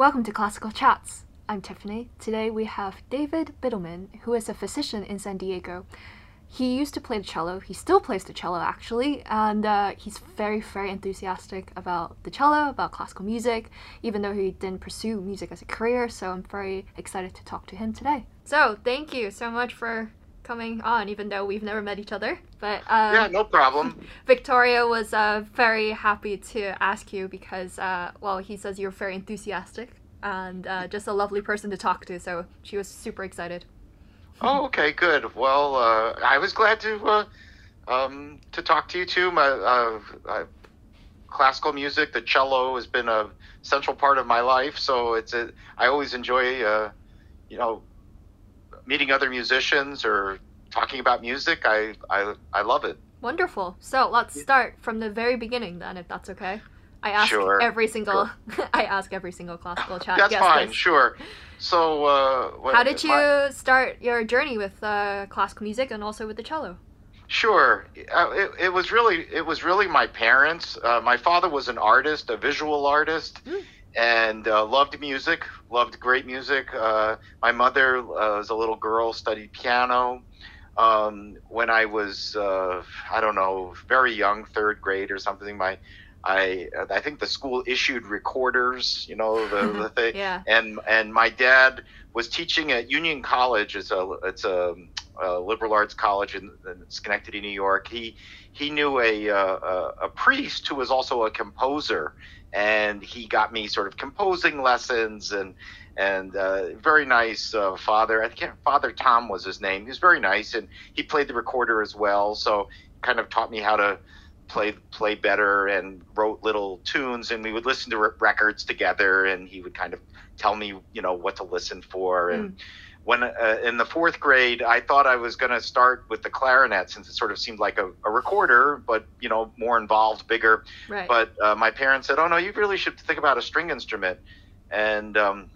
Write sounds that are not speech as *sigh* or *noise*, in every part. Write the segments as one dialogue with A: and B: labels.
A: Welcome to Classical Chats. I'm Tiffany. Today we have David Bittleman, who is a physician in San Diego. He used to play the cello. He still plays the cello, actually, and uh, he's very, very enthusiastic about the cello, about classical music, even though he didn't pursue music as a career. So I'm very excited to talk to him today. So thank you so much for coming on, even though we've never met each other. But um,
B: yeah, no problem. *laughs*
A: Victoria was uh, very happy to ask you because, uh, well, he says you're very enthusiastic and uh, just a lovely person to talk to. So she was super excited.
B: Oh, okay, good. Well, uh, I was glad to uh, um, to talk to you too. My uh, classical music, the cello, has been a central part of my life. So it's a, I always enjoy, you know, meeting other musicians or talking about music. I I, I love it.
A: Wonderful. So let's start from the very beginning then, if that's okay. I ask
B: sure.
A: every single sure. *laughs* I ask every single classical *laughs* chat.
B: That's fine,
A: this.
B: sure. So, uh,
A: what, how did you my... start your journey with uh, classical music and also with the cello?
B: Sure, uh, it, it, was really it was really my parents. Uh, my father was an artist, a visual artist, mm. And uh, loved music, loved great music. Uh, my mother, was a little girl, studied piano. Um, when I was, I don't know, very young, third grade or something, my I I think the school issued recorders, you know, the, the *laughs* thing.
A: yeah.
B: And and my dad was teaching at Union College. It's a it's a, a liberal arts college in, in, Schenectady, New York. He he knew a, a, a priest who was also a composer, and he got me sort of composing lessons and and uh, very nice uh, father. I think Father Tom was his name. He was very nice, and he played the recorder as well. So kind of taught me how to play play better and wrote little tunes and we would listen to records together and he would kind of tell me you know what to listen for and mm. When uh, in the fourth grade i thought i was going to start with the clarinet since it sort of seemed like a, a recorder but you know more involved bigger
A: right.
B: but uh, my parents said oh no you really should think about a string instrument and um,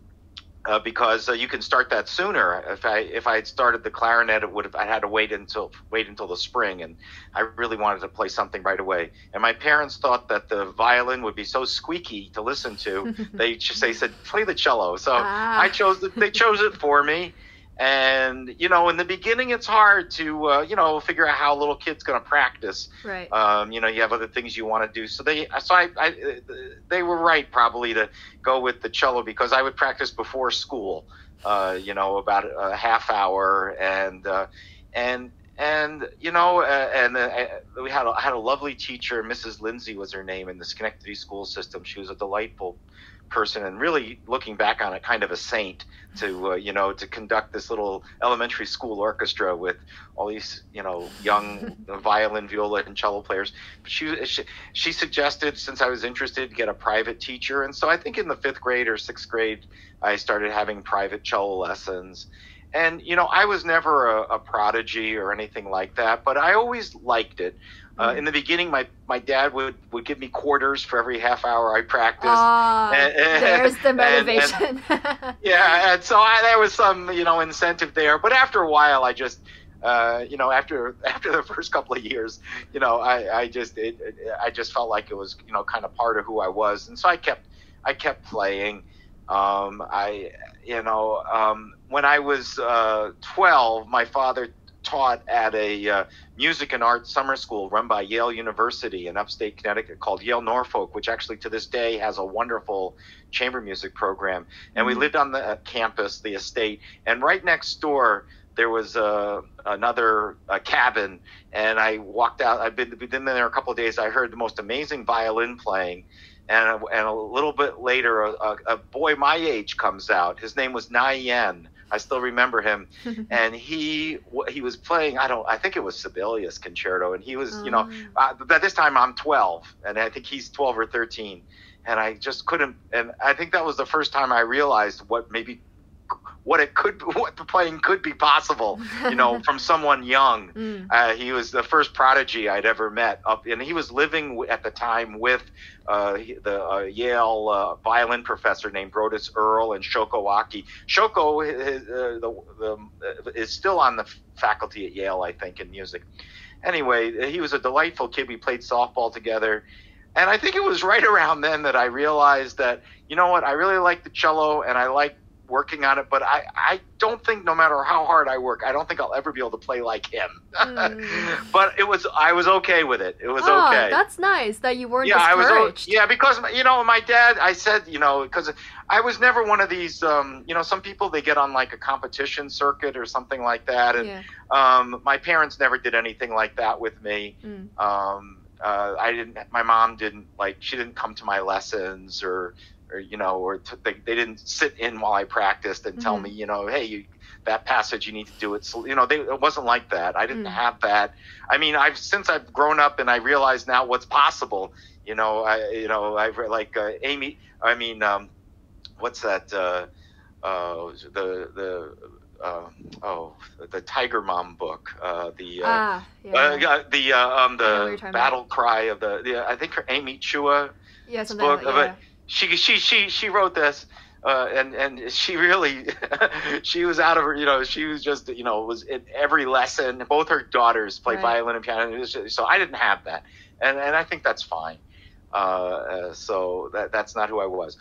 B: uh, because uh, you can start that sooner. If I if I had started the clarinet, it would have I had to wait until wait until the spring, and I really wanted to play something right away. And my parents thought that the violin would be so squeaky to listen to. *laughs* they just they said play the cello. So ah. I chose the, they chose it for me, and you know in the beginning it's hard to uh, you know figure out how a little kid's going to practice.
A: Right.
B: Um, you know you have other things you want to do. So they so I, I, they were right probably to go with the cello because i would practice before school uh, you know about a half hour and uh, and and you know uh, and uh, we had a, had a lovely teacher mrs lindsay was her name in the schenectady school system. She was a delightful person and really looking back on it kind of a saint to uh, you know to conduct this little elementary school orchestra with all these you know young *laughs* violin viola and cello players. But she, she she suggested since i was interested to get a private teacher. And so i think in the fifth grade or sixth grade i started having private cello lessons. And you know i was never a, a prodigy or anything like that but i always liked it uh, mm. in the beginning, my, my dad would, would give me quarters for every half hour I practiced.
A: Uh, *laughs* and, and, there's the motivation.
B: And, and, *laughs* yeah, and so I, there was some you know incentive there. But after a while, I just uh, you know after *laughs* after the first couple of years, you know I, I just it, it, I just felt like it was you know kind of part of who I was, and so I kept I kept playing. Um, I you know um, when I was uh, 12, my father taught at a uh, music and art summer school run by Yale University in upstate Connecticut called Yale Norfolk, which actually to this day has a wonderful chamber music program. And we mm-hmm. lived on the uh, campus, the estate, and right next door there was uh, another uh, cabin. And I walked out. I've been, been there a couple of days. I heard the most amazing violin playing. And, and a little bit later, a, a boy my age comes out. His name was Na Yen I still remember him, *laughs* and he he was playing. I don't. I think it was Sibelius concerto, and he was, you know, oh. uh, this time I'm 12, and I think he's 12 or 13, and I just couldn't. And I think that was the first time I realized what maybe what it could *laughs* what the playing could be possible you know from *laughs* someone young. Mm. uh, he was the first prodigy i'd ever met up and he was living at the time with uh, the uh, yale uh, violin professor named Broadus Erle and Syoko Aki. Syoko is, uh, the, the, is still on the faculty at yale i think in music. Anyway he was a delightful kid. We played softball together. And I think it was right around then that I realized that you know what I really like the cello and I like working on it, but I, I don't think no matter how hard I work, I don't think I'll ever be able to play like him.
A: Mm. *laughs*
B: but it was I was okay with it. It was
A: Ah,
B: okay.
A: That's nice that you weren't
B: yeah, I was yeah because you know my dad. I said you know because I was never one of these. Um, you know, some people they get on like a competition circuit or something like that, and
A: Yeah.
B: um, my parents never did anything like that with me.
A: Mm.
B: Um, uh, I didn't. My mom didn't like. She didn't come to my lessons or, or you know, or t- they, they didn't sit in while I practiced and tell
A: Mhm.
B: me, you know, hey, you that passage you need to do it. So, you know, they, it wasn't like that. I didn't
A: Mm.
B: have that. I mean, I've since I've grown up and I realize now what's possible. You know, I you know I've read like uh, Amy. I mean, um, what's that? Uh, uh, the the uh, oh the Tiger Mom book. Uh, the uh,
A: ah,
B: uh,
A: yeah.
B: yeah, the uh, um
A: I know what
B: the battle cry of the, the I think her Amy Chua
A: yeah,
B: book
A: like
B: of it.
A: yeah.
B: She she she she wrote this uh, and and she really *laughs* she was out of her you know she was just you know was in every lesson both her daughters played
A: Right.
B: violin and piano just- so I didn't have that and and I think that's fine uh, uh, so that that's not who I was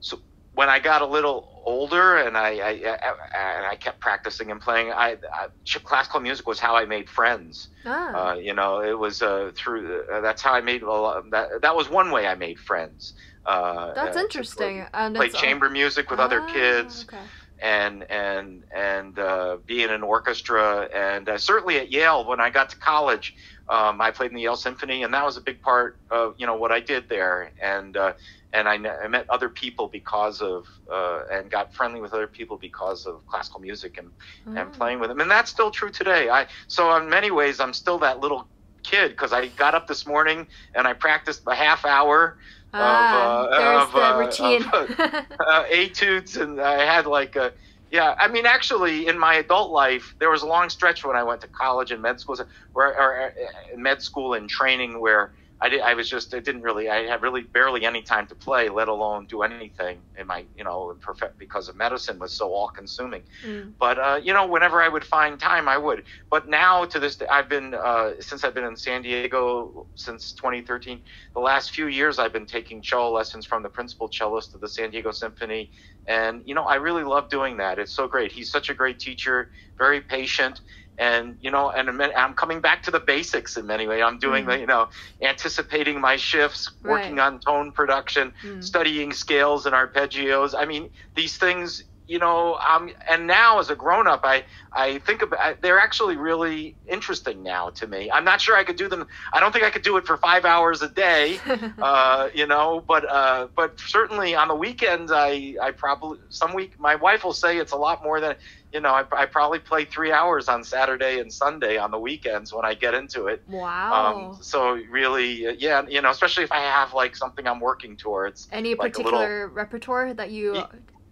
B: so when I got a little older and I, I, I and I kept practicing and playing I, I classical music was how I made friends
A: Ah,
B: uh, you know, it was uh, through. Uh, that's how I made a lot. That that was one way I made friends. Uh,
A: that's
B: uh,
A: interesting. And
B: Play, play chamber music with other
A: Ah,
B: kids,
A: Okay.
B: and and and uh, be in an orchestra, and uh, certainly at Yale when I got to college, um, I played in the Yale Symphony, and that was a big part of you know what I did there, and uh, and I, I met other people because of uh, and got friendly with other people because of classical music and and
A: Ah.
B: playing with them, and that's still true today. I so in many ways I'm still that little kid because I got up this morning and I practiced a half hour
A: Ah,
B: uh,
A: there's
B: of,
A: the
B: uh,
A: routine. *laughs*
B: uh, etudes, and I had like a yeah. I mean, actually, in my adult life, there was a long stretch when I went to college and med school, where or uh, med school and training where. I, did, I was just I didn't really I had really barely any time to play, let alone do anything in my you know perfect because of medicine was so all consuming.
A: Mm.
B: But uh, you know, whenever I would find time, I would. But now, to this day, I've been uh, since I've been in San Diego since 2013. The last few years, I've been taking cello lessons from the principal cellist of the San Diego Symphony, and you know, I really love doing that. It's so great. He's such a great teacher, very patient. And you know, and I'm coming back to the basics in many ways. I'm doing
A: Mm.
B: the, you know, anticipating my shifts, working
A: Right.
B: on tone production,
A: Mm.
B: studying scales and arpeggios. I mean, these things, you know, um, and now as a grown up, I, I think about, they're actually really interesting now to me. I'm not sure I could do them. I don't think I could do it for five hours a day, *laughs* uh, you know, but, uh, but certainly on the weekends, I, I probably, some week, my wife will say it's a lot more than, you know, I, I probably play three hours on Saturday and Sunday on the weekends when I get into it.
A: wow.
B: Um, so really, yeah, you know, especially if I have like something I'm working towards.
A: Any
B: like a little-
A: particular repertoire that you?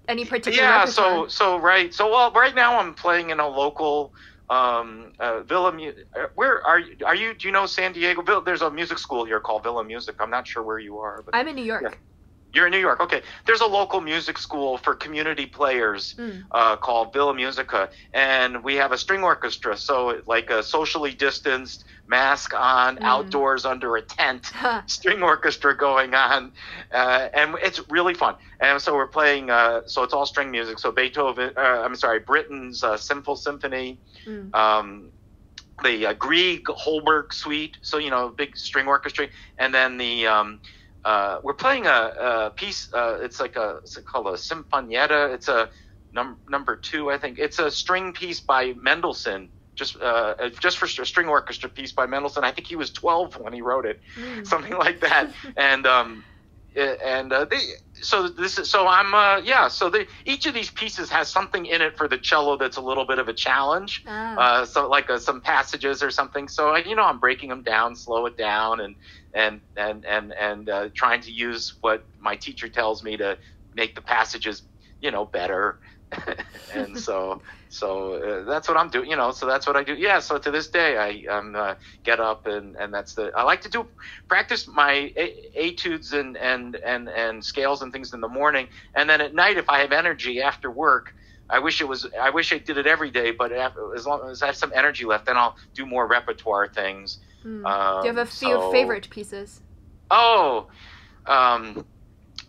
A: Any particular
B: Yeah,
A: repertoire?
B: so so right, so well, right now I'm playing in a local um, uh, Villa. Uh, Where are you? Are you? Do you know San Diego? There's a music school here called Villa Music. I'm not sure where you are, but
A: I'm in New York.
B: Yeah. You're in New York. Okay, there's a local music school for community players
A: Mm.
B: uh, called Villa Musica, and we have a string orchestra. So like a socially distanced, mask on,
A: Mm.
B: outdoors under a tent *laughs* string orchestra going on, uh, and it's really fun. And so we're playing. Uh, so it's all string music. So Beethoven. Uh, I'm sorry, Britten's uh, Simple Symphony.
A: Mm.
B: Um, the uh, Grieg Holberg Suite. So you know, big string orchestra, and then the. Um, uh, we're playing a, a piece. Uh, it's like a. It's called a Sinfonietta. It's a num- number two, I think. It's a string piece by Mendelssohn. Just, uh, just for a string orchestra piece by Mendelssohn. I think he was 12 when he wrote it
A: Mm.
B: something like that. *laughs* and um, eh, and uh, they so this is so I'm uh, yeah. So they, each of these pieces has something in it for the cello that's a little bit of a challenge.
A: Ah.
B: Uh, so like uh, some passages or something. So I, you know I'm breaking them down, slow it down, and and and and and uh, trying to use what my teacher tells me to make the passages you know better. *laughs* and so so uh, that's what I'm doing, you know. So that's what I do. Yeah. So to this day, I um, uh, get up and, and that's the I like to do practice my etudes and, and and and scales and things in the morning, and then at night if I have energy after work. I wish it was. I wish I did it every day, but after, as long as I have some energy left, then I'll do more repertoire things.
A: Mm.
B: Um,
A: Do you have a few
B: so-
A: favorite pieces?
B: Oh, um,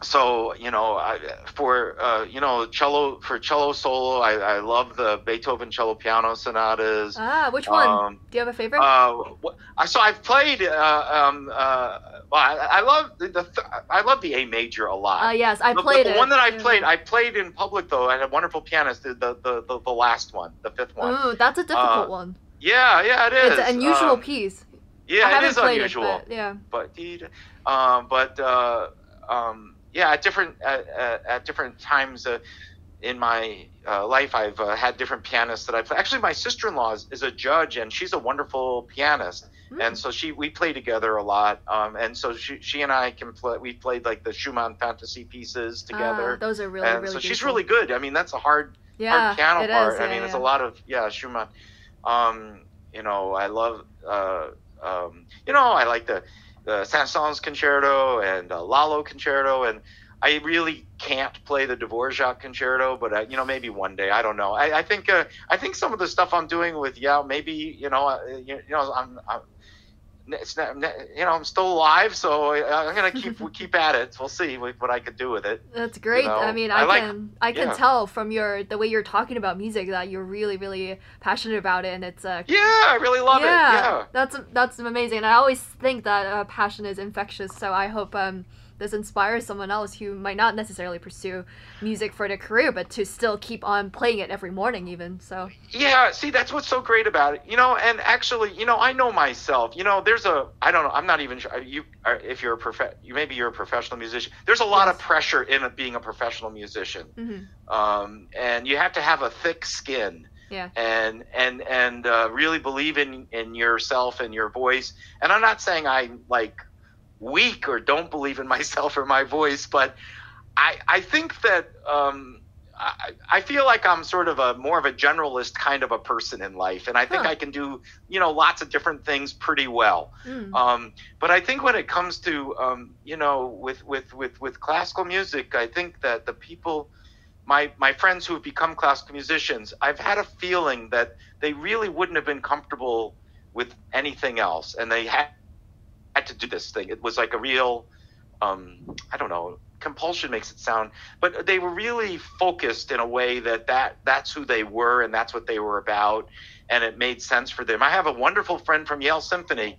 B: so you know, I, for uh, you know, cello for cello solo, I, I love the Beethoven cello piano sonatas.
A: Ah, which one?
B: Um,
A: Do you have a favorite?
B: Uh, I- so I've played. Uh, um, uh, well, I, I love the, the th- I love the A major a lot.
A: Ah, yes, I
B: the,
A: played
B: the
A: it.
B: one that I
A: Yeah.
B: played, I played in public though. I had a wonderful pianist. The the the, the, the last one, the fifth one.
A: Ooh, that's a difficult
B: Uh,
A: one.
B: Yeah, yeah, it is.
A: It's an unusual
B: Um,
A: piece.
B: Yeah,
A: I
B: it is unusual.
A: it, but yeah.
B: but um, but uh, um, yeah, at different at, at, at different times uh, in my uh, life, I've uh, had different pianists that I play. Actually, my sister-in-law is, is a judge, and she's a wonderful pianist,
A: Hmm.
B: and so she we play together a lot. Um, and so she she and I can play. We played like the Schumann fantasy pieces
A: Ah,
B: together.
A: those are really,
B: and
A: really
B: so she's really good. I mean, that's a hard
A: yeah,
B: hard piano part. I
A: yeah,
B: mean, there's
A: yeah.
B: a lot of yeah Schumann. Um, you know, I love uh, um, you know I like the the Saint-Saëns concerto and uh, Lalo concerto, and I really can't play the Dvorak concerto, but uh, you know maybe one day I don't know. I, I think uh, I think some of the stuff I'm doing with yeah maybe you know uh, you, you know I'm. I'm it's not, you know, I'm still alive, so I- I'm gonna keep *laughs* keep at it. We'll see what, I could do with it.
A: That's great.
B: know,
A: I mean,
B: I
A: I,
B: like-
A: can I can
B: yeah.
A: tell from your the way you're talking about music that you're really really passionate about it, and it's uh,
B: Yeah, I really love it. Yeah.
A: that's that's amazing. And I always think that uh, passion is infectious. So I hope um, this inspires someone else who might not necessarily pursue music for their career, but to still keep on playing it every morning, even. So
B: Yeah, see, that's what's so great about it, you know. And actually, you know, I know myself. You know, there's a, I don't know, I'm not even sure. You, are- if you're a prof, you maybe you're a professional musician. There's a lot
A: Yes.
B: of pressure in being a professional musician,
A: mhm.
B: um, and you have to have a thick skin.
A: Yeah.
B: And and and uh, really believe in in yourself and your voice. And I'm not saying I'm like weak or don't believe in *laughs* myself or my voice, but I I think that um, I, I feel like I'm sort of a more of a generalist kind of a person in life, and I think
A: Huh.
B: I can do you know lots of different things pretty well.
A: Mm.
B: Um, but I think when it comes to um, you know with, with with with classical music, I think that the people, my my friends who have become classical musicians, I've had a feeling that they really wouldn't have been comfortable with anything else, and they had had to do this thing. It was like a real, um, I don't know, compulsion makes it sound, but they were really focused in a way that, that that's who they were and that's what they were about, and it made sense for them. I have a wonderful friend from Yale Symphony,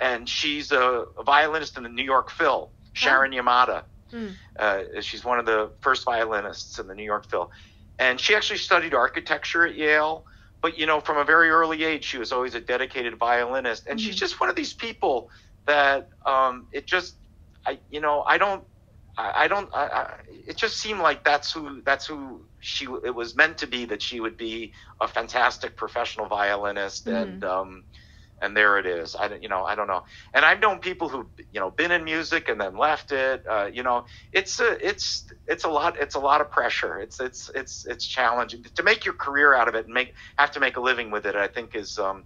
B: and she's a, a violinist in the New York Phil, Sharon Yamada.
A: Mm.
B: Uh, she's one of the first violinists in the New York Phil, and she actually studied architecture at Yale. But you know, from a very early age, she was always a dedicated violinist, and she's
A: Mhm.
B: just one of these people that um, it just, I you know, I don't, I, I don't, I, I, it just seemed like that's who that's who she it was meant to be that she would be a fantastic professional violinist, and um, and there it is. I don't, you know, I don't know. And I've known people who you know been in music and then left it. Uh, you know, it's a it's it's a lot it's a lot of pressure. It's it's it's it's challenging to make your career out of it and make have to make a living with it. I think is um,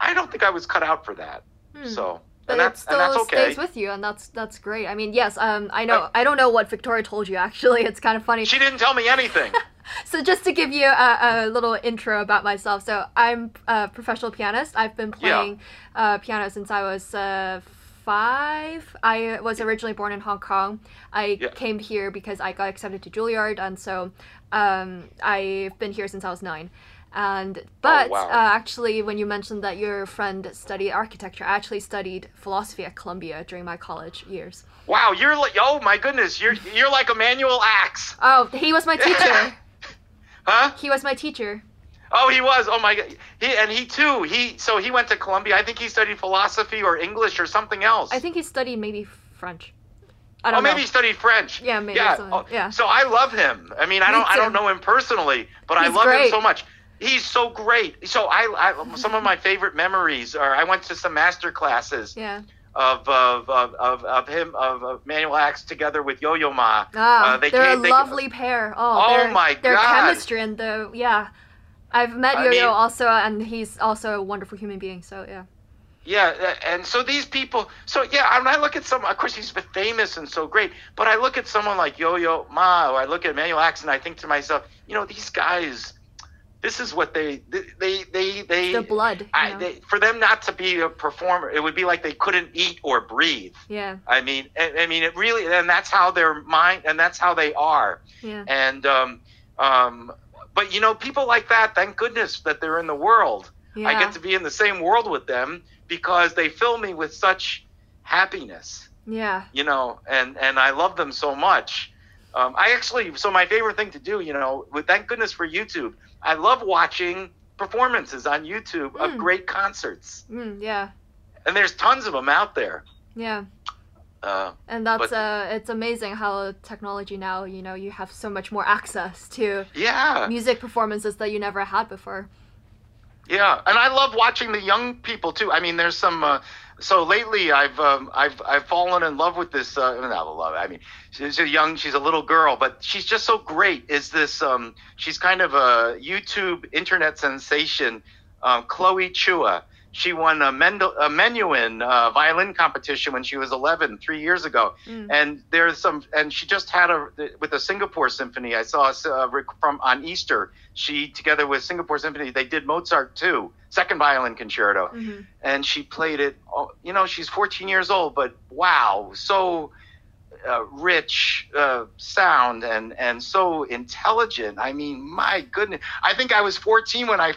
B: I don't think I was cut out for that.
A: Hmm.
B: So
A: But
B: and
A: it still
B: okay.
A: stays with you, and that's that's great. I mean, yes, um, I know I don't know what Victoria told you. Actually, *laughs* it's kind of funny.
B: She didn't tell me anything. *laughs*
A: So just to give you a, a little intro about myself, so I'm a professional pianist. I've been playing uh, piano since I was uh, five. I was originally born in Hong Kong. I
B: Yeah.
A: came here because I got accepted to Juilliard, and so um, I've been here since I was nine. And but
B: wow.
A: uh, actually, when you mentioned that your friend studied architecture, I actually studied philosophy at Columbia during my college years.
B: wow, you're like oh my goodness, you're you're like Emanuel Ax,
A: Oh, he was my teacher. *laughs*
B: huh?
A: he was my teacher.
B: Oh, he was. Oh my god. He and he too. He so he went to Columbia. I think he studied philosophy or English or something else.
A: I think he studied maybe French. I
B: Oh,
A: don't know.
B: Oh maybe
A: know.
B: he studied French.
A: Yeah, maybe
B: Yeah. Oh,
A: yeah.
B: So I love him. I mean, I
A: Me
B: don't. I don't know him personally, but I
A: He's
B: love him so much. He's so great. So I, I, some of my favorite memories are I went to some master classes
A: Yeah.
B: of of, of, of, of him of, of Manuel Ax together with Yo Yo Ma.
A: Ah,
B: Uh, they
A: they're
B: came-
A: a
B: they-
A: lovely pair. Oh,
B: Oh
A: their,
B: my
A: their
B: God.
A: chemistry and the yeah. I've met Yo-Yo also, and he's also a wonderful human being. So yeah.
B: Yeah, and so these people. So yeah, when I look at some, of course he's famous and so great, but I look at someone like Yo Yo Ma, or I look at Manuel Ax, and I think to myself, you know, these guys, this is what they they they they
A: The blood.
B: I, they, for them not to be a performer, it would be like they couldn't eat or breathe.
A: yeah.
B: I mean, I, I mean, it really, and that's how their mind, and that's how they are.
A: Yeah.
B: And, um, um, but you know, people like that, thank goodness that they're in the world.
A: Yeah.
B: I get to be in the same world with them because they fill me with such happiness,
A: yeah.
B: you know, and, and I love them so much. Um, I actually, so my favorite thing to do, you know, with thank goodness for YouTube, I love watching performances on YouTube of
A: Mm.
B: great concerts.
A: Mm, yeah.
B: And there's tons of them out there.
A: Yeah.
B: Uh,
A: And that's
B: But-
A: uh it's amazing how technology now, you know, you have so much more access to
B: yeah.
A: music performances that you never had before.
B: Yeah, and I love watching the young people too. I mean, there's some. Uh, so lately, I've um, I've I've fallen in love with this. Uh, not love. I mean, she's a young. She's a little girl, but she's just so great. Is this? Um, she's kind of a YouTube internet sensation. Um, Chloe Chua. She won a, Mendel, a Menuhin uh, violin competition when she was 11, three years ago.
A: Mm.
B: And there's some, and she just had a with the Singapore Symphony. I saw uh, from on Easter. She together with Singapore Symphony, they did Mozart too, second violin concerto,
A: Mhm.
B: and she played it. oh, You know, she's 14 years old, but wow, so uh, rich uh, sound and and so intelligent. I mean, my goodness, I think I was 14 when I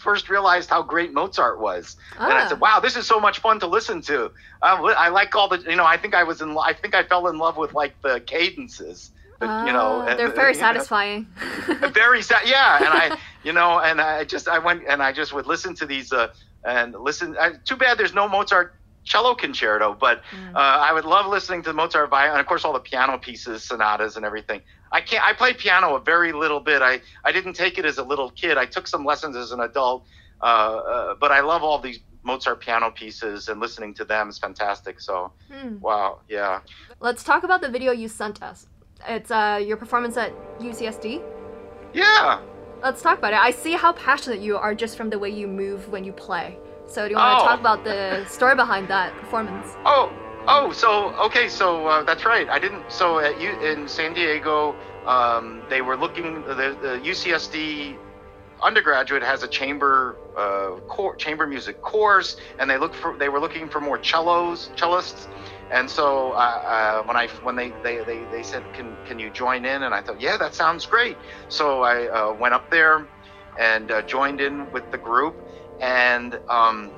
B: first realized how great Mozart was. And I
A: Ah.
B: said, "Wow, this is so much fun to listen to." Um, I like all the, you know, I think I was in, I think I fell in love with like the cadences, the, you know,
A: Ah, they're very
B: know,
A: satisfying. *laughs*
B: very sad. Yeah, and I, you know, and I just, I went and I just would listen to these, uh, and listen. I, too bad there's no Mozart cello concerto, but
A: Mm.
B: uh, I would love listening to Mozart violin, and of course all the piano pieces, sonatas, and everything. I can't. I played piano a very little bit. I I didn't take it as a little kid. I took some lessons as an adult, uh, uh, but I love all these Mozart piano pieces, and listening to them is fantastic. So
A: Hmm.
B: wow, yeah.
A: Let's talk about the video you sent us. It's uh your performance at UCSD.
B: Yeah.
A: Let's talk about it. I see how passionate you are just from the way you move when you play. So do you want to
B: Oh.
A: talk about the story behind that performance?
B: Oh, oh, so okay, so uh, that's right. I didn't. So at U, in San Diego, um, they were looking. The, the UCSD undergraduate has a chamber uh, core, chamber music course, and they look for. They were looking for more cellos, cellists. And so uh, uh, when I when they, they, they, they said can can you join in and I thought yeah that sounds great so I uh, went up there and uh, joined in with the group and um,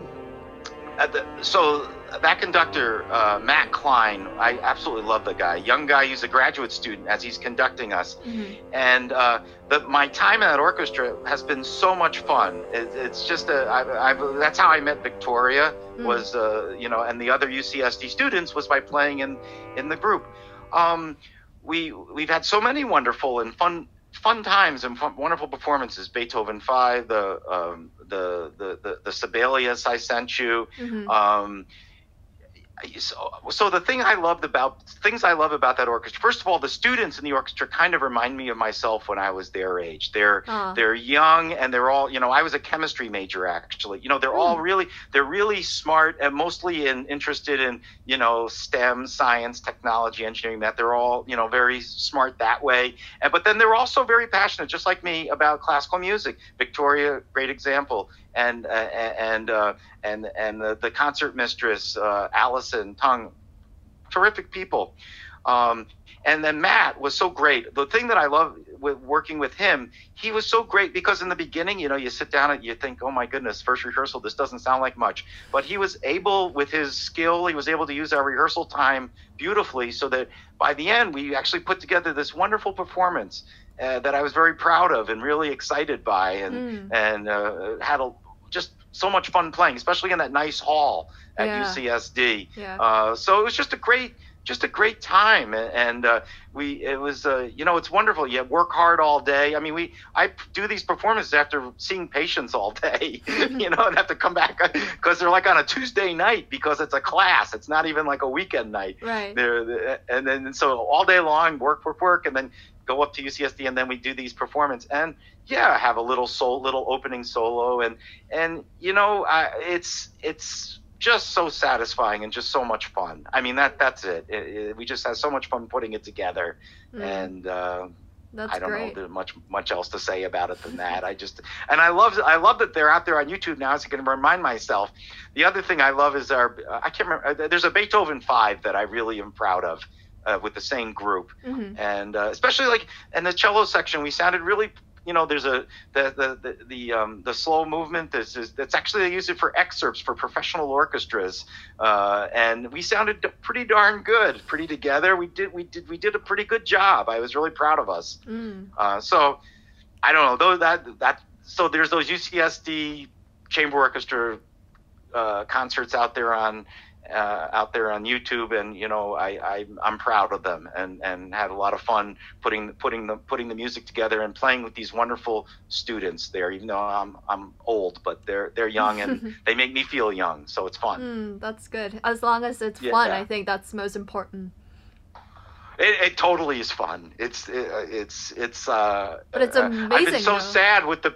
B: at the, so that conductor uh, Matt Klein I absolutely love the guy young guy he's a graduate student as he's conducting us
A: Mhm.
B: and uh, the, my time in that orchestra has been so much fun. It, it's just a, I, I, that's how I met Victoria
A: Mm.
B: was uh, you know, and the other UCSD students was by playing in in the group. Um, we we've had so many wonderful and fun fun times and fun, wonderful performances. Beethoven Five, the um, the, the the the Sibelius I sent you.
A: Mhm.
B: Um, so, so the thing I loved about things I love about that orchestra, first of all, the students in the orchestra kind of remind me of myself when I was their age. They're
A: Aw.
B: they're young and they're all you know. I was a chemistry major actually. You know, they're all
A: Hmm.
B: really they're really smart and mostly in, interested in you know STEM, science, technology, engineering. That they're all you know very smart that way. And but then they're also very passionate, just like me, about classical music. Victoria, great example, and uh, and uh, and and the, the concert mistress uh, Allison Tung, terrific people. Um, and then Matt was so great. The thing that I love with working with him, he was so great because in the beginning, you know, you sit down and you think, oh my goodness, first rehearsal, this doesn't sound like much. But he was able, with his skill, he was able to use our rehearsal time beautifully so that by the end, we actually put together this wonderful performance uh, that I was very proud of and really excited by and,
A: Mm.
B: and uh, had a, just so much fun playing, especially in that nice hall at
A: Yeah.
B: UCSD.
A: Yeah.
B: Uh, so it was just a great, just a great time, and, uh, we it was uh, you know it's wonderful. You work hard all day. I mean, we I do these performances after seeing patients all day, *laughs* *laughs* you know, and have to come back because they're like on a Tuesday night because it's a class. It's not even like a weekend night.
A: Right.
B: They're, and then so all day long, work, work, work, and then go up to UCSD, and then we do these performance and yeah, have a little soul, little opening solo, and and you know, I, it's it's just so satisfying and just so much fun. I mean, that that's it. It- it- we just had so much fun putting it together,
A: Mm.
B: and uh,
A: That's
B: I don't
A: great.
B: know there's much much else to say about it than that. I just and I love I love that they're out there on YouTube now. So I can remind myself. The other thing I love is our I can't remember. uh, There's a Beethoven Five that I really am proud of. Uh, with the same group,
A: Mhm.
B: and uh, especially like in the cello section, we sounded really, you know, there's a the the the the, um, the slow movement. This is that's actually they use it for excerpts for professional orchestras, uh, and we sounded pretty darn good, pretty together. We did we did we did a pretty good job. I was really proud of us.
A: Mm.
B: Uh, so I don't know though that that so there's those UCSD chamber orchestra uh, concerts out there on uh, out there on YouTube, and you know I, I I'm proud of them and and had a lot of fun putting putting the putting the music together and playing with these wonderful students there. Even though I'm I'm old, but they're they're young and *laughs* they make me feel young, so it's fun.
A: Mm, that's good. As long as it's
B: Yeah.
A: fun, I think that's most important.
B: It, it totally is fun. It's it, it's it's. Uh,
A: But it's
B: uh, I've been
A: amazing,
B: so
A: though.
B: sad with the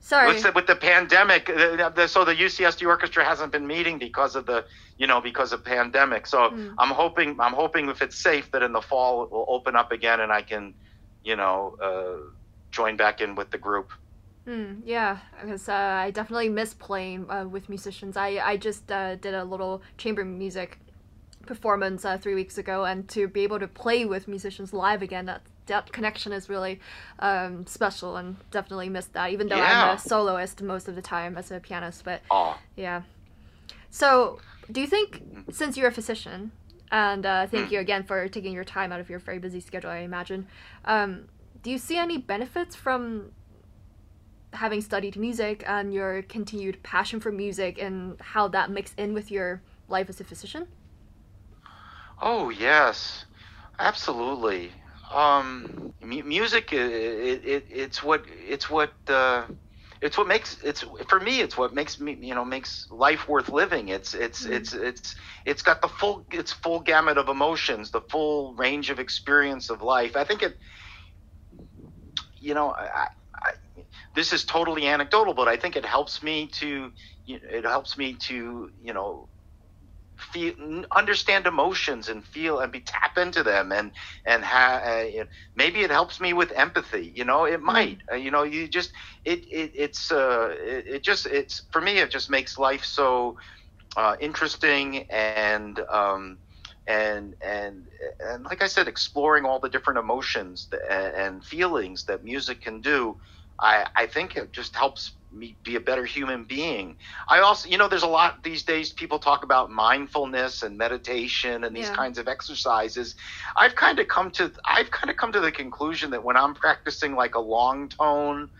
A: Sorry.
B: With the, with the pandemic, uh, the, so the UCSD orchestra hasn't been meeting because of the, you know, because of pandemic. So
A: Mm.
B: I'm hoping, I'm hoping if it's safe that in the fall it will open up again and I can, you know, uh, join back in with the group.
A: Mm, yeah, because uh, I definitely miss playing uh, with musicians. I I just uh, did a little chamber music performance uh, three weeks ago, and to be able to play with musicians live again, that that connection is really um, special, and definitely miss that. Even though
B: Yeah.
A: I'm a soloist most of the time as a pianist, but
B: Oh,
A: yeah. So, do you think, since you're a physician, and uh, thank
B: Mm.
A: you again for taking your time out of your very busy schedule, I imagine, um, do you see any benefits from having studied music and your continued passion for music and how that mixed in with your life as a physician?
B: oh yes, absolutely. Um, mu- music, i it, it, it's what, it's what, uh, it's what makes it's for me it's what makes me you know makes life worth living it's it's
A: Mhm.
B: it's it's it's got the full it's full gamut of emotions the full range of experience of life i think it you know I, I, this is totally anecdotal but i think it helps me to it helps me to you know feel understand emotions and feel and be tap into them and and ha, uh, maybe it helps me with empathy you know it might uh, you know you just it, it it's uh it, it just it's for me it just makes life so uh, interesting and um and and and like I said, exploring all the different emotions and feelings that music can do, I I think it just helps me be a better human being. I also, you know, there's a lot these days. People talk about mindfulness and meditation and these
A: Yeah.
B: kinds of exercises. I've kind of come to I've kind of come to the conclusion that when I'm practicing like a long tone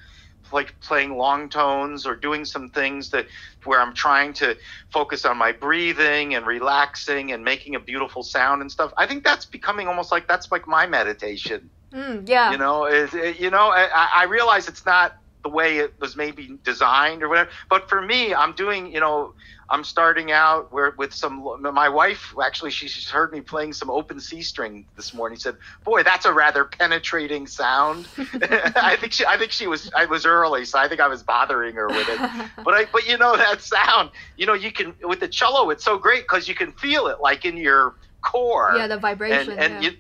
B: like playing long tones or doing some things that where I'm trying to focus on my breathing and relaxing and making a beautiful sound and stuff. I think that's becoming almost like that's like my meditation.
A: Mm, yeah.
B: You know, is it, you know, I, I realize it's not the way it was maybe designed or whatever. But for me, I'm doing, you know, I'm starting out where with some. My wife actually, she, she's heard me playing some open C string this morning. She said, "Boy, that's a rather penetrating sound." *laughs* I think she, I think she was, I was early, so I think I was bothering her with it. *laughs* But I, but you know that sound, you know, you can with the cello, it's so great because you can feel it like in your core
A: yeah, the vibration.
B: and and
A: yeah.
B: you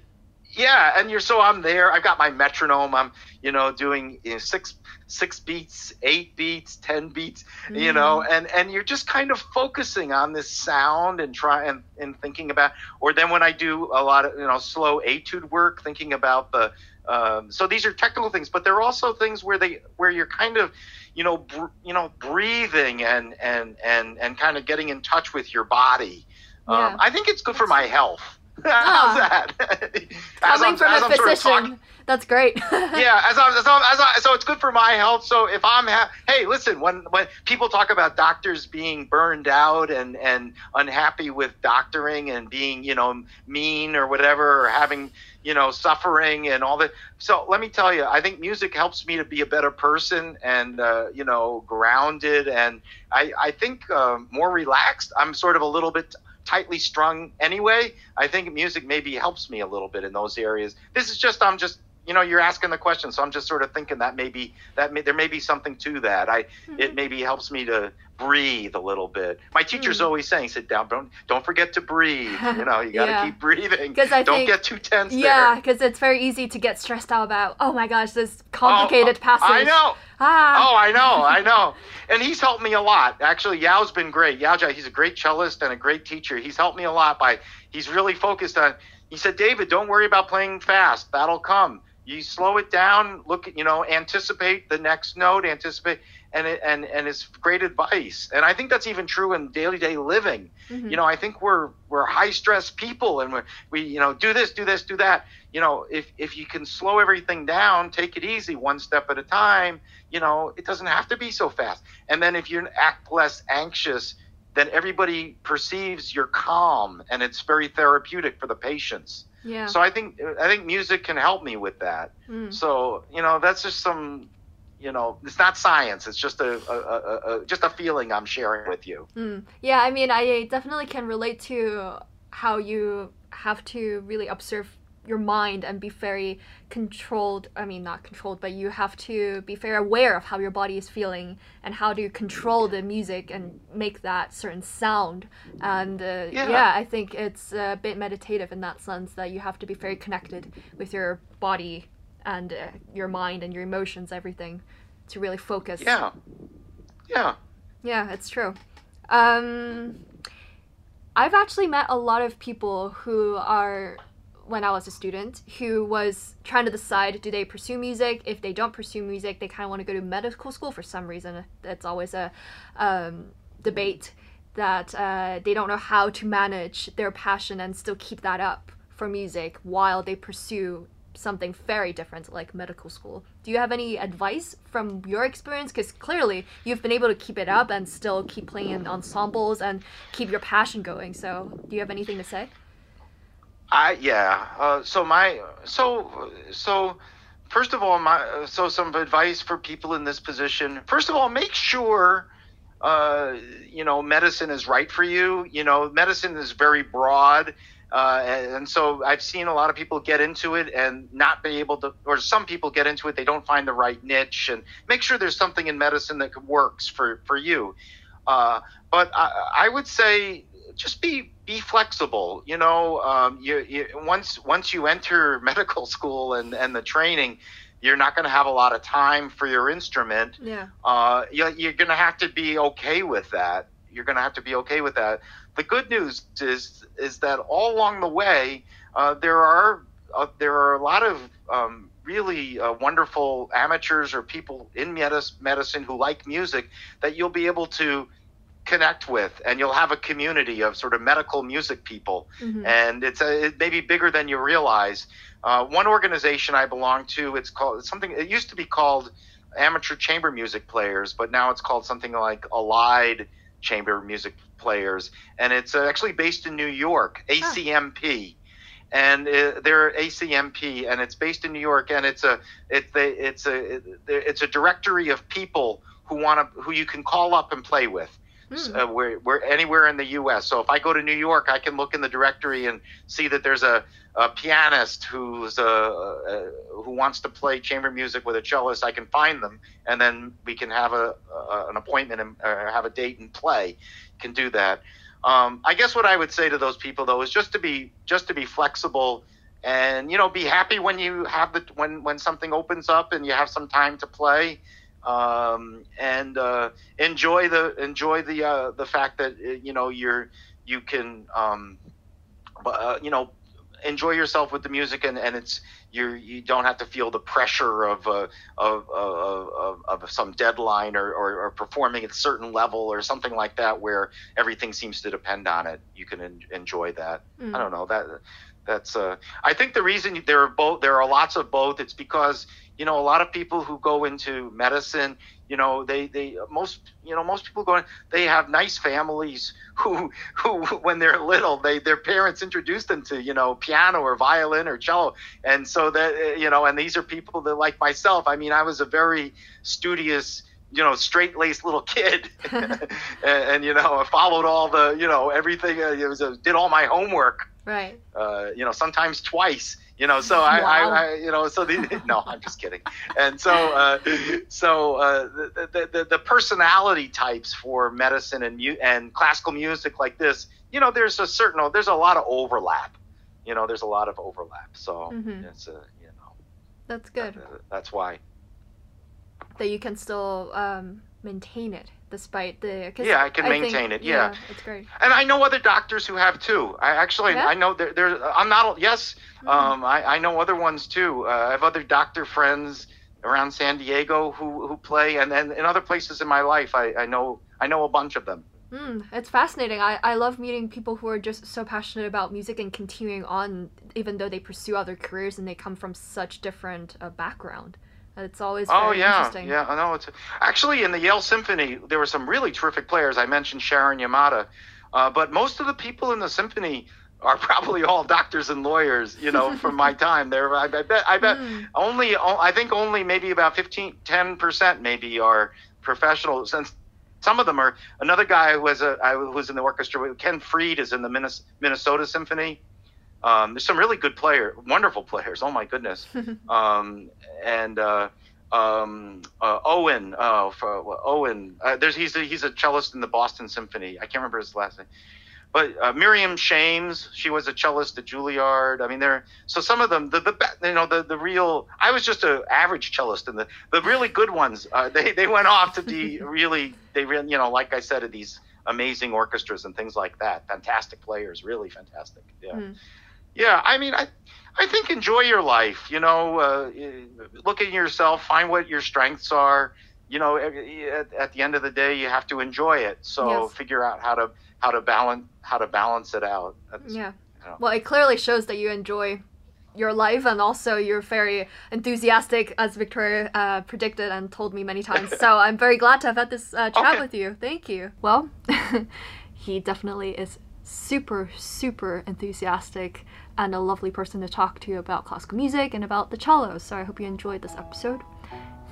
B: yeah and you're so i'm there i've got my metronome i'm you know doing you know, six six beats eight beats ten beats you know
A: Mm.
B: and and you're just kind of focusing on this sound and try and, and thinking about or then when i do a lot of you know slow etude work thinking about the um, so these are technical things but there are also things where they where you're kind of you know br- you know breathing and and and and kind of getting in touch with your body
A: Yeah.
B: um, i think it's good for my health. How's that *laughs* As
A: Coming
B: I'm-
A: from a
B: I'm sort of
A: physician, that's great. *laughs*
B: yeah, as I, as I, as I, so it's good for my health. So if I'm, ha- hey, listen, when when people talk about doctors being burned out and and unhappy with doctoring and being, you know, mean or whatever, or having, you know, suffering and all that. So let me tell you, I think music helps me to be a better person and uh, you know, grounded and I I think um, more relaxed. I'm sort of a little bit tightly strung anyway. I think music maybe helps me a little bit in those areas. This is just I'm just you know you're asking the question, so I'm just sort of thinking that maybe that may, there may be something to that. I
A: Mm-hmm.
B: it maybe helps me to breathe a little bit. My teacher's
A: Mm.
B: always saying, "Sit down, don't don't forget to breathe. *laughs* You know, you got to
A: Yeah.
B: keep breathing.
A: 'Cause I
B: don't
A: think-
B: get too tense
A: Yeah, because it's very easy to get stressed out about, oh my gosh, this complicated
B: Oh,
A: passage.
B: I know.
A: Ah.
B: Oh, I know, I *laughs* know. And he's helped me a lot. Actually, Yao's been great. Yao he's a great cellist and a great teacher. He's helped me a lot by he's really focused on he said, David, don't worry about playing fast. That'll come. You slow it down, look at you know, anticipate the next note, anticipate and it, and and it's great advice. And I think that's even true in daily day living.
A: Mhm.
B: You know, I think we're we're high stress people and we we you know do this, do this, do that. You know, if if you can slow everything down, take it easy, one step at a time. You know, it doesn't have to be so fast. And then if you act less anxious, then everybody perceives you're calm, and it's very therapeutic for the patients.
A: Yeah.
B: So I think I think music can help me with that.
A: Mm.
B: So you know, that's just some. You know, it's not science. It's just a, a, a, a just a feeling I'm sharing with you.
A: Mm. Yeah, I mean, I definitely can relate to how you have to really observe your mind and be very controlled. I mean, not controlled, but you have to be very aware of how your body is feeling and how to control the music and make that certain sound. And uh, yeah.
B: Yeah.
A: I think it's a bit meditative in that sense that you have to be very connected with your body and uh, your mind and your emotions, everything, to really focus.
B: Yeah, yeah.
A: Yeah, it's true. Um, I've actually met a lot of people who are, when I was a student, who was trying to decide do they pursue music? If they don't pursue music, they kind of want to go to medical school for some reason. That's always a um, debate that uh, they don't know how to manage their passion and still keep that up for music while they pursue something very different like medical school. Do you have any advice from your experience? Because clearly you've been able to keep it up and still keep playing in ensembles and keep your passion going. So, do you have anything to say?
B: I yeah. Uh, so my so so first of all, my so some advice for people in this position. First of all, make sure uh, you know medicine is right for you. You know, medicine is very broad. Uh, and, so I've seen a lot of people get into it and not be able to, or some people get into it, they don't find the right niche, and make sure there's something in medicine that works for for you. Uh, but I, I would say just be be flexible. You know, um, you, you once once you enter *laughs* medical school and and the training, you're not going to have a lot of time for your instrument.
A: Yeah.
B: Uh, you, you're going to have to be okay with that. You're going to have to be okay with that. The good news is is that all along the way, uh, there are uh, there are a lot of um, really uh, wonderful amateurs or people in medis- medicine who like music that you'll be able to connect with, and you'll have a community of sort of medical music people,
A: Mhm.
B: and it's a, it may be bigger than you realize. Uh, one organization I belong to, it's called it's something. It used to be called Amateur Chamber Music Players, but now it's called something like Allied Chamber Music Players, and it's uh, actually based in New York, ACMP. And uh, they're ACMP, and it's based in New York, and it's a it's a it's a it's a directory of people who want to who you can call up and play with
A: Mm.
B: uh, where, where anywhere in the U.S. So if I go to New York, I can look in the directory and see that there's a, a pianist who's uh, uh, who wants to play chamber music with a cellist. I can find them, and then we can have a, a an appointment and have a date and play. Can do that. Um, I guess what I would say to those people though is just to be just to be flexible and you know be happy when you have the when when something opens up and you have some time to play um, and uh, enjoy the enjoy the uh, the fact that uh, you know you're you can um, uh, you know enjoy yourself with the music and, and it's you you don't have to feel the pressure of uh, of, of, of, of some deadline or, or, or performing at a certain level or something like that where everything seems to depend on it you can en- enjoy that
A: Mm.
B: I don't know that that's uh I think the reason there are both there are lots of both it's because you know a lot of people who go into medicine you know they they most you know most people go in they have nice families *laughs* who who when they're little they their parents introduced them to you know piano or violin or cello. And so that uh, you know and these are people that like myself I mean I was a very studious you know straight laced little kid. *laughs* *laughs* And, and you know I followed all the you know everything uh, it was uh, did all my homework
A: Right.
B: uh, you know, sometimes twice, You know, so I,
A: Wow.
B: I, I, you know, so the, *laughs* no, I'm just kidding. And so, uh, so uh, the, the, the personality types for medicine and mu- and classical music like this, you know, there's a certain, there's a lot of overlap. You know, there's a lot of overlap. So
A: Mhm.
B: it's a, you know,
A: That's good
B: uh, that's why.
A: that you can still um, maintain it despite the.
B: Yeah, I can
A: think-
B: maintain it, yeah.
A: it's great.
B: And I know other doctors who have too. I actually,
A: Yeah?
B: I know there, there. I'm not. Yes,
A: Mm.
B: um, I, I know other ones too. Uh, I have other doctor friends around San Diego who, who play, and then in other places in my life, I, I know I know a bunch of them.
A: Mm, it's fascinating. I, I love meeting people who are just so passionate about music and continuing on, even though they pursue other careers and they come from such different uh, background. It's always very
B: oh yeah,
A: interesting.
B: yeah. I know it's actually in the Yale Symphony. There were some really terrific players. I mentioned Sharon Yamada, uh, but most of the people in the symphony are *laughs* probably all doctors and lawyers. You know, from my *laughs* time there. I, I bet. I bet.
A: Mm,
B: only i think only maybe about 15 10% maybe are professional since some of them are another guy who was a I was in the orchestra ken freed is in the minnesota symphony um, there's some really good player wonderful players oh my goodness *laughs* um, and uh, um, uh, Owen, uh, for, Owen, uh, there's he's a, he's a cellist in the Boston Symphony. I can't remember his last name, but uh, Miriam Shames, she was a cellist at Juilliard. I mean, there. So some of them, the the you know the the real. I was just an average cellist, and the the really good ones, uh, they they went off to be *laughs* really they you know like I said, at these amazing orchestras and things like that. Fantastic players, really fantastic. Yeah.
A: Mm.
B: Yeah, I mean, I, I think enjoy your life. You know, uh, look at yourself, find what your strengths are. You know, at, at the end of the day, you have to enjoy it. So
A: Yes.
B: figure out how to how to balance how to balance it out. That's,
A: yeah.
B: Yeah.
A: Well, it clearly shows that you enjoy your life and also you're very enthusiastic, as Victoria uh, predicted and told me many times. *laughs* so I'm very glad to have had this uh, chat
B: Okay.
A: with you. Thank you. Well, *laughs* he definitely is super, super enthusiastic and a lovely person to talk to about classical music and about the cello. So I hope you enjoyed this episode.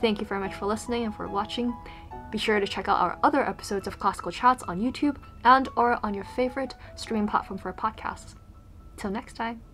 A: Thank you very much for listening and for watching. Be sure to check out our other episodes of Classical Chats on YouTube and or on your favorite streaming platform for podcasts. Till next time.